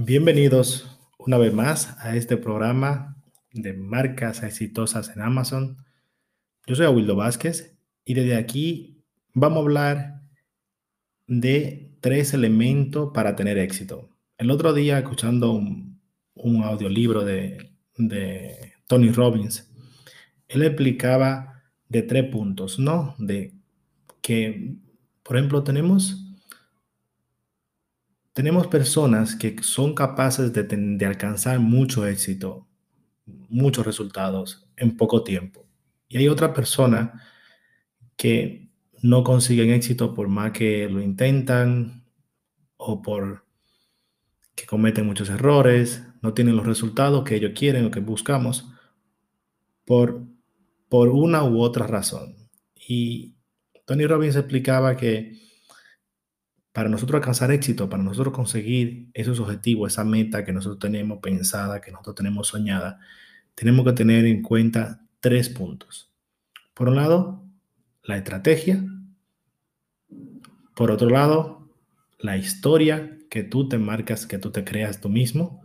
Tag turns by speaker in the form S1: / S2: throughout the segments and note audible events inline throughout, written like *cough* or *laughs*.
S1: Bienvenidos una vez más a este programa de marcas exitosas en Amazon. Yo soy Aguildo Vázquez y desde aquí vamos a hablar de tres elementos para tener éxito. El otro día, escuchando un, audiolibro de, de Tony Robbins, él explicaba de tres puntos, ¿no? De que, por ejemplo, tenemos tenemos personas que son capaces de, alcanzar mucho éxito, muchos resultados en poco tiempo. Y hay otra persona que no consiguen éxito por más que lo intentan o por que cometen muchos errores, no tienen los resultados que ellos quieren o que buscamos por, por una u otra razón. Y Tony Robbins explicaba que para nosotros alcanzar éxito, para nosotros conseguir esos objetivos, esa meta que nosotros tenemos pensada, que nosotros tenemos soñada, tenemos que tener en cuenta tres puntos. Por un lado, la estrategia. Por otro lado, la historia que tú te marcas, que tú te creas tú mismo.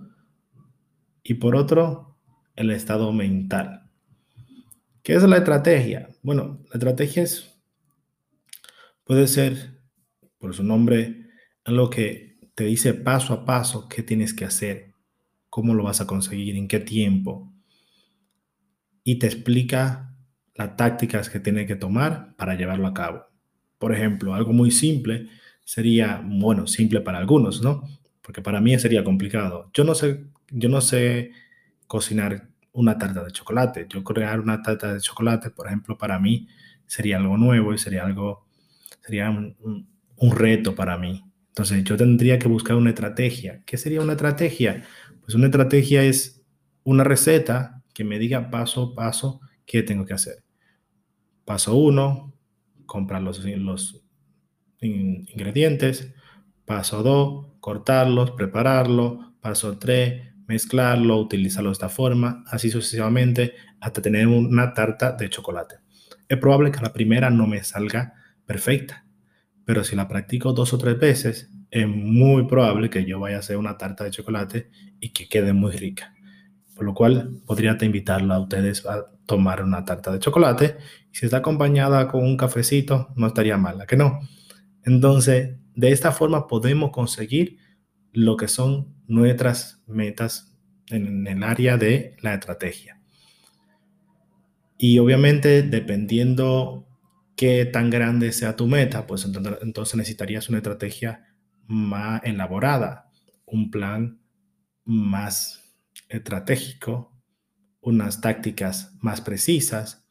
S1: Y por otro, el estado mental. ¿Qué es la estrategia? Bueno, la estrategia es, puede ser por su nombre, lo que te dice paso a paso qué tienes que hacer, cómo lo vas a conseguir, en qué tiempo. Y te explica las tácticas que tienes que tomar para llevarlo a cabo. Por ejemplo, algo muy simple sería, bueno, simple para algunos, ¿no? Porque para mí sería complicado. Yo no sé, yo no sé cocinar una tarta de chocolate. Yo crear una tarta de chocolate, por ejemplo, para mí sería algo nuevo y sería algo, sería reto para mí. Entonces yo tendría que buscar una estrategia. ¿Qué sería una estrategia? Pues una estrategia es una receta que me diga paso a paso qué tengo que hacer. Paso uno, comprar los, ingredientes. Paso dos, cortarlos, prepararlo. Paso tres, mezclarlo, utilizarlo de esta forma, así sucesivamente hasta tener una tarta de chocolate. Es probable que la primera no me salga perfecta, pero si la practico dos o tres veces, es muy probable que yo vaya a hacer una tarta de chocolate y que quede muy rica. Por lo cual, podría te invitarlo a ustedes a tomar una tarta de chocolate. Si está acompañada con un cafecito, no estaría mala, que no. Entonces, de esta forma podemos conseguir lo que son nuestras metas en el área de la estrategia. Y obviamente, dependiendo qué tan grande sea tu meta, pues entonces necesitarías una estrategia más elaborada, un plan más estratégico, unas tácticas más precisas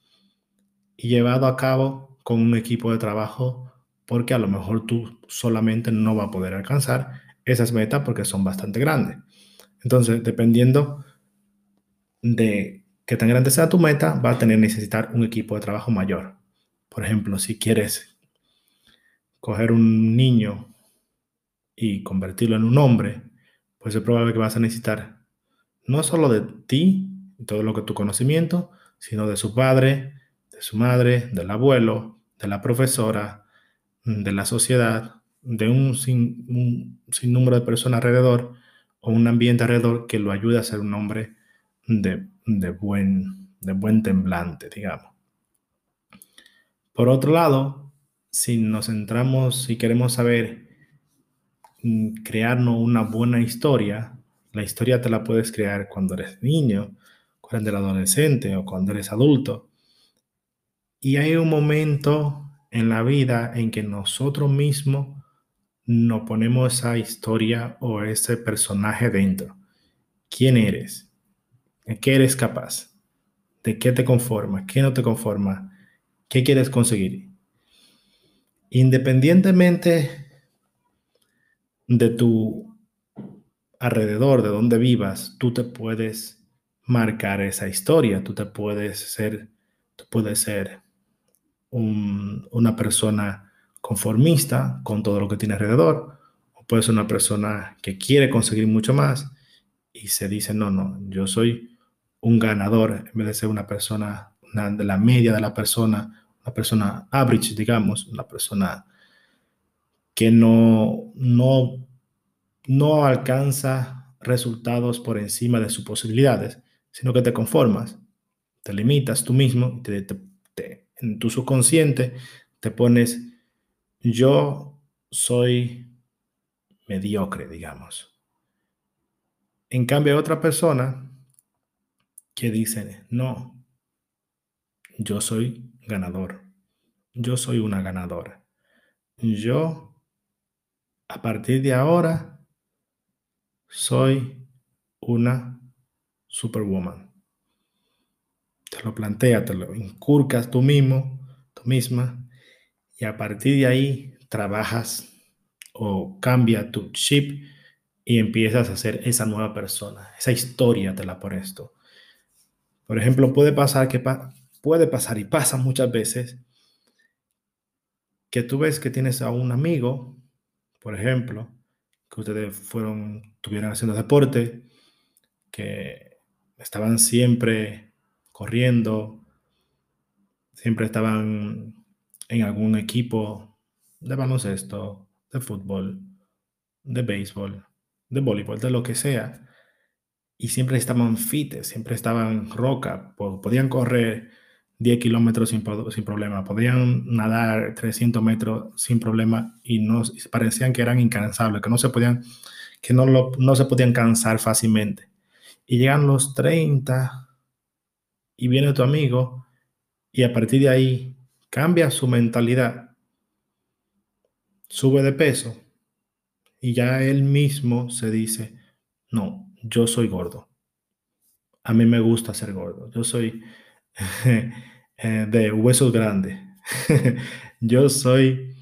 S1: y llevado a cabo con un equipo de trabajo porque a lo mejor tú solamente no vas a poder alcanzar esas metas porque son bastante grandes. Entonces, dependiendo de qué tan grande sea tu meta, va a tener necesitar un equipo de trabajo mayor. Por ejemplo, si quieres coger un niño y convertirlo en un hombre, pues es probable que vas a necesitar no solo de ti, todo lo que tu conocimiento, sino de su padre, de su madre, del abuelo, de la profesora, de la sociedad, de un, sin, sinnúmero de personas alrededor o un ambiente alrededor que lo ayude a ser un hombre de, buen, de buen temblante, digamos. Por otro lado, si nos centramos, si queremos saber mm, crearnos una buena historia, la historia te la puedes crear cuando eres niño, cuando eres adolescente o cuando eres adulto. Y hay un momento en la vida en que nosotros mismos nos ponemos esa historia o ese personaje dentro. ¿Quién eres? ¿De qué eres capaz? ¿De qué te conforma? ¿Qué no te conforma? ¿Qué quieres conseguir? Independientemente de tu alrededor, de donde vivas, tú te puedes marcar esa historia, tú te puedes ser, tú puedes ser una persona conformista con todo lo que tiene alrededor, o puedes ser una persona que quiere conseguir mucho más y se dice, no, no, yo soy un ganador en vez de ser una persona de la media de la persona una persona average, digamos, una persona que no, no, no alcanza resultados por encima de sus posibilidades, sino que te conformas, te limitas tú mismo, en tu subconsciente te pones, yo soy mediocre, digamos. En cambio, hay otra persona que dice, no, yo soy ganador, yo soy una ganadora. Yo, a partir de ahora, soy una superwoman. Te lo plantea, te lo inculcas tú mismo, tú misma, y a partir de ahí trabajas o cambia tu chip y empiezas a ser esa nueva persona. Esa historia te la por esto. Por ejemplo, puede pasar que puede pasar y pasa muchas veces que tú ves que tienes a un amigo, por ejemplo, que ustedes fueron, estuvieron haciendo deporte, que estaban siempre corriendo, siempre estaban en algún equipo de baloncesto, de fútbol, de béisbol, de voleibol, de lo que sea. Y siempre estaban fit, siempre estaban roca, podían correr 10 kilómetros sin, problema, podían nadar 300 metros sin problema y no parecían que eran incansables, que no se podían, que no, no se podían cansar fácilmente. Y llegan los 30 y viene tu amigo y a partir de ahí cambia su mentalidad sube de peso y ya él mismo se dice, no, yo soy gordo. A mí me gusta ser gordo. Yo soy *laughs* eh, de huesos grandes. *laughs* yo soy...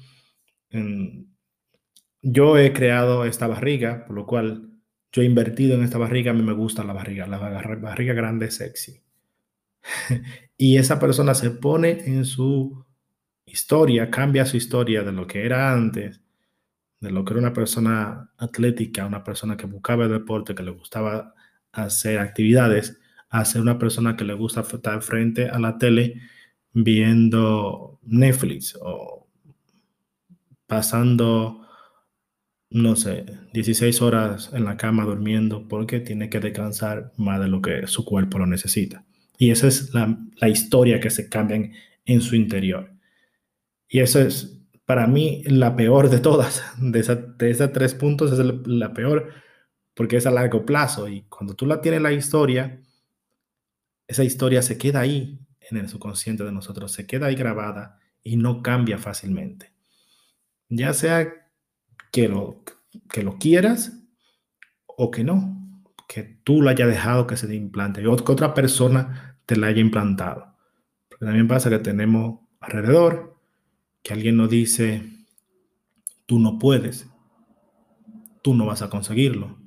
S1: yo he creado esta barriga, por lo cual yo he invertido en esta barriga. A mí me gusta la barriga. La barriga grande sexy. *laughs* y esa persona se pone en su historia, cambia su historia de lo que era antes, de lo que era una persona atlética, una persona que buscaba deporte, que le gustaba hacer actividades, a ser una persona que le gusta estar frente a la tele viendo Netflix o pasando, no sé, 16 horas en la cama durmiendo porque tiene que descansar más de lo que su cuerpo lo necesita. Y esa es la, historia que se cambia en su interior. Y eso es para mí la peor de todas. De, esas tres puntos es la peor porque es a largo plazo. Y cuando tú la tienes la historia, esa historia se queda ahí en el subconsciente de nosotros, se queda ahí grabada y no cambia fácilmente. Ya sea que lo, que lo quieras o que no, que tú lo hayas dejado que se te implante o que otra persona te la haya implantado. Porque también pasa que tenemos alrededor que alguien nos dice, tú no puedes, tú no vas a conseguirlo,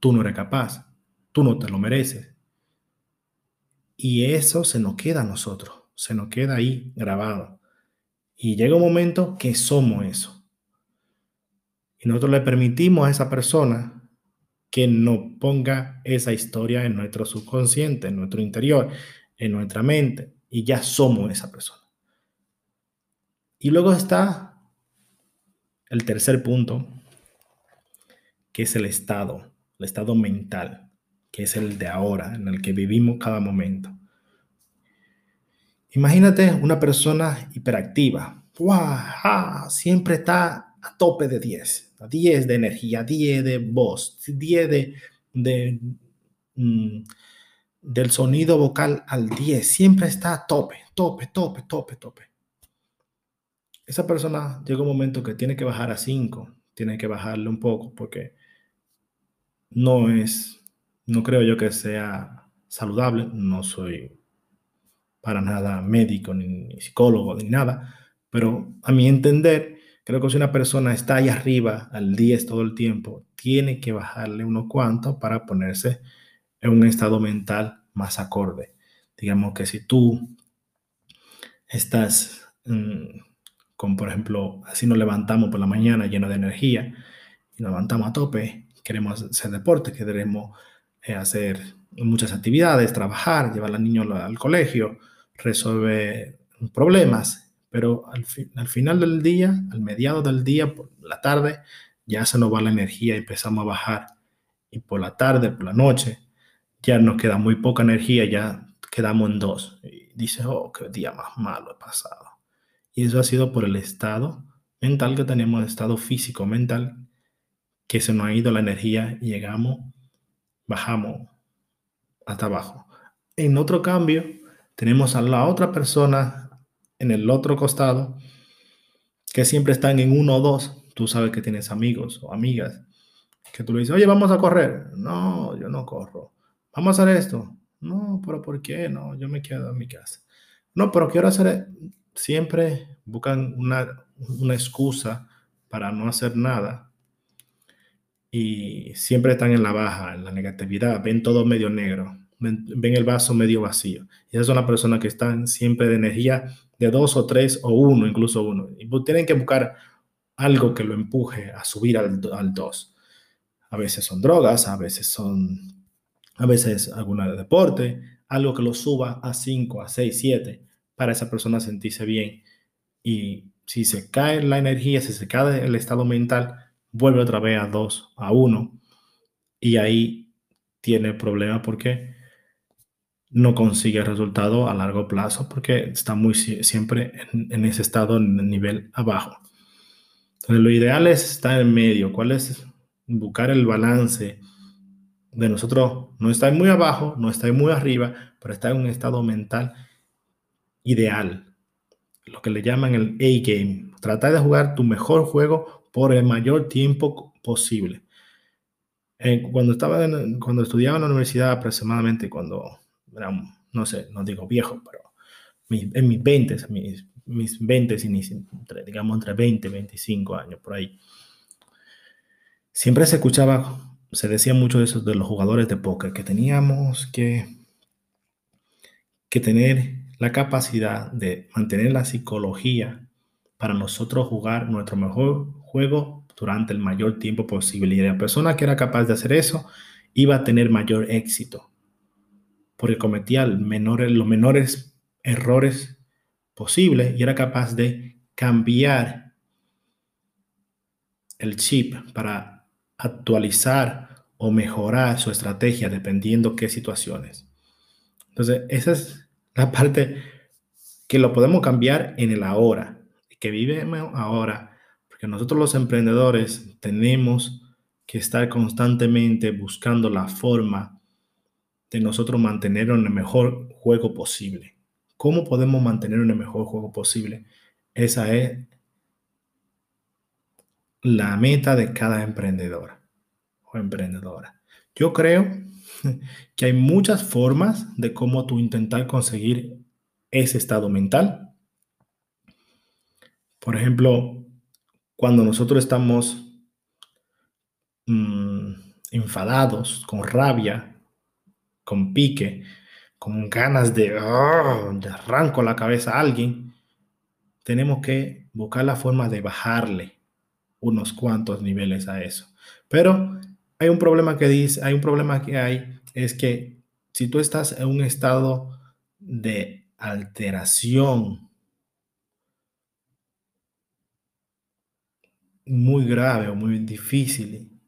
S1: tú no eres capaz, tú no te lo mereces. Y eso se nos queda a nosotros, se nos queda ahí grabado. Y llega un momento que somos eso. Y nosotros le permitimos a esa persona que nos ponga esa historia en nuestro subconsciente, en nuestro interior, en nuestra mente. Y ya somos esa persona. Y luego está el tercer punto, que es el estado, el estado mental, que es el de ahora, en el que vivimos cada momento. Imagínate una persona hiperactiva. ¡Wow! Siempre está a tope de 10. A 10 de energía, 10 de voz, 10 de, de mm, del sonido vocal al 10. Siempre está a tope, tope, tope, tope, tope esa persona llega un momento que tiene que bajar a 5, tiene que bajarle un poco porque no es, no creo yo que sea saludable, no soy para nada médico, ni, psicólogo, ni nada, pero a mi entender, creo que si una persona está ahí arriba al 10 todo el tiempo, tiene que bajarle unos cuantos para ponerse en un estado mental más acorde. Digamos que si tú estás... Mm, como por ejemplo, así nos levantamos por la mañana lleno de energía y nos levantamos a tope, queremos hacer deporte, queremos hacer muchas actividades, trabajar, llevar al niño al, colegio, resolver problemas, pero al, al, final del día, al mediado del día, por la tarde, ya se nos va la energía y empezamos a bajar y por la tarde, por la noche, ya nos queda muy poca energía, ya quedamos en dos. Y dice, oh, qué día más malo he pasado. Y eso ha sido por el estado mental que tenemos, el estado físico mental, que se nos ha ido la energía y llegamos, bajamos hasta abajo. En otro cambio, tenemos a la otra persona en el otro costado que siempre están en uno o dos. Tú sabes que tienes amigos o amigas que tú le dices, oye, vamos a correr. No, yo no corro. Vamos a hacer esto. No, pero ¿por qué? No, yo me quedo en mi casa. No, pero quiero hacer. Siempre buscan una, una excusa para no hacer nada y siempre están en la baja, en la negatividad, ven todo medio negro, ven, el vaso medio vacío. Y esas son las personas que están siempre de energía de dos o tres o uno, incluso uno. Y tienen que buscar algo que lo empuje a subir al, al dos. A veces son drogas, a veces son, a veces alguna de deporte, algo que lo suba a 5, a 6, 7, para esa persona sentirse bien. Y si se cae la energía, si se cae el estado mental, vuelve otra vez a 2, a 1. Y ahí tiene problema porque no consigue resultado a largo plazo porque está muy siempre en, ese estado en nivel abajo. Lo ideal es estar en medio. ¿Cuál es buscar el balance de nosotros no estar muy abajo, no estar muy arriba, pero estar en un estado mental ideal, lo que le llaman el A-game. Tratar de jugar tu mejor juego por el mayor tiempo posible. cuando, estaba cuando estudiaba en la universidad, aproximadamente cuando era, no sé, no digo viejo, pero en mis 20, mis, mis 20, digamos entre 20 y 25 años, por ahí Siempre se escuchaba, se decía mucho de eso de los jugadores de póker, que teníamos que, que tener la capacidad de mantener la psicología para nosotros jugar nuestro mejor juego durante el mayor tiempo posible. Y la persona que era capaz de hacer eso iba a tener mayor éxito, porque cometía los menores errores posibles y era capaz de cambiar el chip para actualizar o mejorar su estrategia dependiendo qué situaciones. Entonces, esa es la *laughs* parte que lo podemos cambiar en el ahora, que vivimos ahora, porque nosotros los emprendedores tenemos que estar constantemente buscando la forma de nosotros mantener en el mejor juego posible. ¿Cómo podemos mantener en el mejor juego posible? Esa es la meta de cada emprendedor o emprendedora. Yo creo *laughs* que hay muchas formas de cómo tú intentar conseguir ese estado mental. Por ejemplo, cuando nosotros estamos mm, enfadados, con rabia, con pique, con ganas de, oh, de arranco la cabeza a alguien, tenemos que buscar la forma de bajarle unos cuantos niveles a eso. Pero hay un problema que dice, hay un problema que hay, es que si tú estás en un estado de alteración muy grave o muy difícil,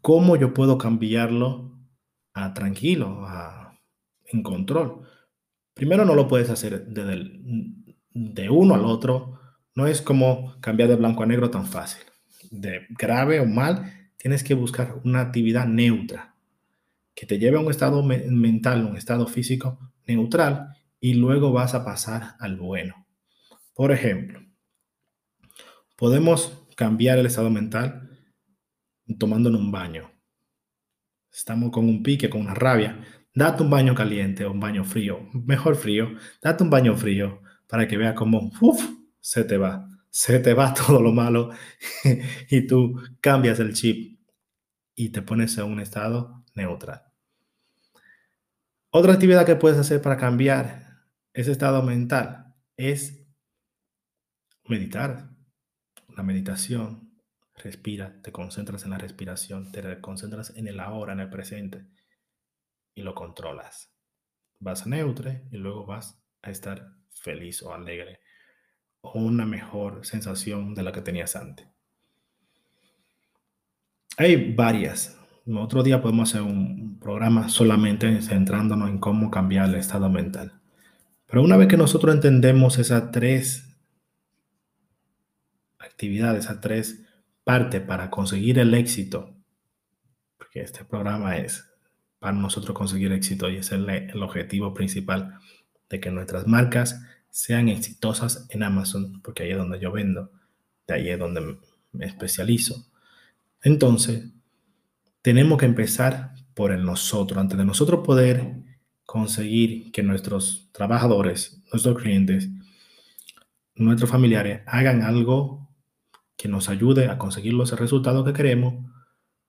S1: ¿cómo yo puedo cambiarlo a tranquilo, a, en control? Primero no lo puedes hacer de uno al otro, no es como cambiar de blanco a negro tan fácil de grave o mal, tienes que buscar una actividad neutra que te lleve a un estado mental, un estado físico neutral y luego vas a pasar al bueno. Por ejemplo, podemos cambiar el estado mental tomándonos un baño. Estamos con un pique, con una rabia. Date un baño caliente o un baño frío, mejor frío. Date un baño frío para que vea cómo se te va se te va *laughs* todo lo malo *laughs* y tú cambias el chip y te pones en un estado neutral. Otra actividad que puedes hacer para cambiar ese estado mental es meditar. La meditación, respira, te concentras en la respiración, te concentras en el ahora, en el presente y lo controlas. Vas a neutre y luego vas a estar feliz o alegre o una mejor sensación de la que tenías antes. Hay varias, otro día podemos hacer un programa solamente centrándonos en cómo cambiar el estado mental. Pero una vez que nosotros entendemos esas tres actividades, esas tres partes para conseguir el éxito, porque este programa es para nosotros conseguir éxito y es el, el objetivo principal de que nuestras marcas sean exitosas en Amazon, porque ahí es donde yo vendo, de ahí es donde me especializo. Entonces, tenemos que empezar por el nosotros. Antes de nosotros poder conseguir que nuestros trabajadores, nuestros clientes, nuestros familiares hagan algo que nos ayude a conseguir los resultados que queremos,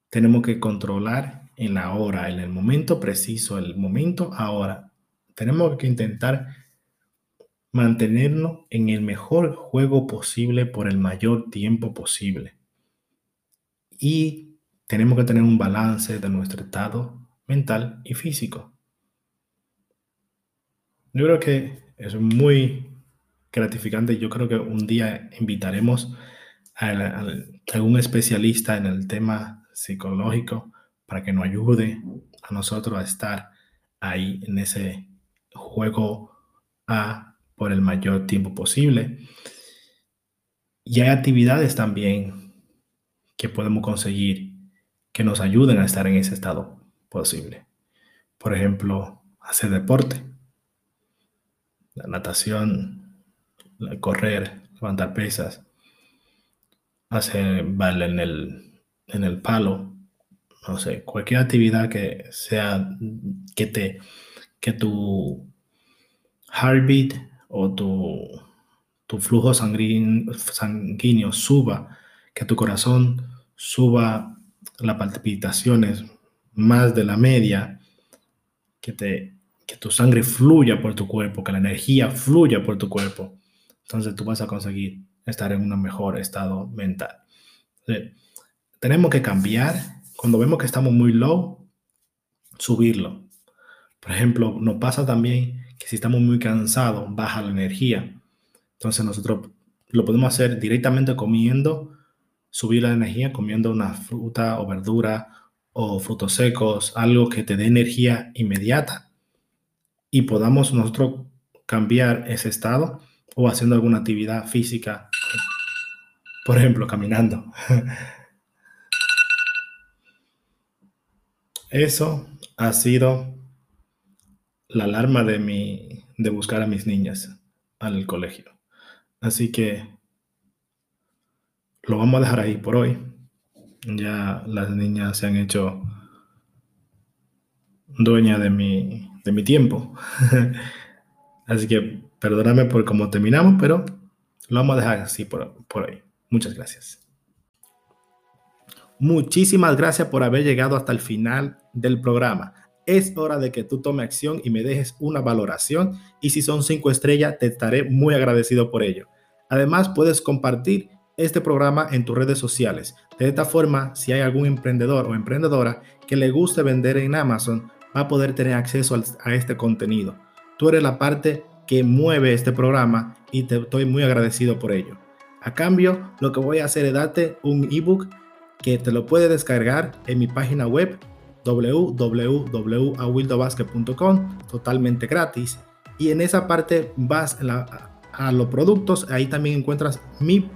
S1: tenemos que controlar en la hora, en el momento preciso, el momento ahora. Tenemos que intentar mantenernos en el mejor juego posible por el mayor tiempo posible. Y tenemos que tener un balance de nuestro estado mental y físico. Yo creo que es muy gratificante. Yo creo que un día invitaremos a, algún especialista en el tema psicológico para que nos ayude a nosotros a estar ahí en ese juego A por el mayor tiempo posible. Y hay actividades también que podemos conseguir que nos ayuden a estar en ese estado posible. Por ejemplo, hacer deporte, la natación, correr, levantar pesas, hacer baile en el, en el palo, no sé, cualquier actividad que sea que te que tu heartbeat o tu, tu flujo sanguíneo, sanguíneo suba, que tu corazón suba las palpitaciones más de la media, que, te, que tu sangre fluya por tu cuerpo, que la energía fluya por tu cuerpo, entonces tú vas a conseguir estar en un mejor estado mental. tenemos que cambiar, cuando vemos que estamos muy low, subirlo. Por ejemplo, nos pasa también que si estamos muy cansados, baja la energía. Entonces nosotros lo podemos hacer directamente comiendo subir la energía comiendo una fruta o verdura o frutos secos, algo que te dé energía inmediata y podamos nosotros cambiar ese estado o haciendo alguna actividad física, por ejemplo, caminando. Eso ha sido la alarma de mi de buscar a mis niñas al colegio. Así que lo vamos a dejar ahí por hoy. Ya las niñas se han hecho dueña de mi, de mi tiempo. *laughs* así que perdóname por cómo terminamos, pero lo vamos a dejar así por, por hoy. Muchas gracias. Muchísimas gracias por haber llegado hasta el final del programa. Es hora de que tú tome acción y me dejes una valoración y si son cinco estrellas te estaré muy agradecido por ello. Además puedes compartir este programa en tus redes sociales. De esta forma, si hay algún emprendedor o emprendedora que le guste vender en Amazon, va a poder tener acceso a este contenido. Tú eres la parte que mueve este programa y te estoy muy agradecido por ello. A cambio, lo que voy a hacer es darte un ebook que te lo puedes descargar en mi página web www.awildobasket.com totalmente gratis y en esa parte vas la a los productos, ahí también encuentras mi,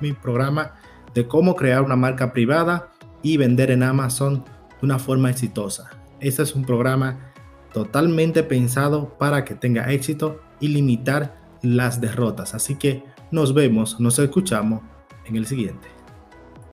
S1: mi programa de cómo crear una marca privada y vender en Amazon de una forma exitosa. Este es un programa totalmente pensado para que tenga éxito y limitar las derrotas. Así que nos vemos, nos escuchamos en el siguiente.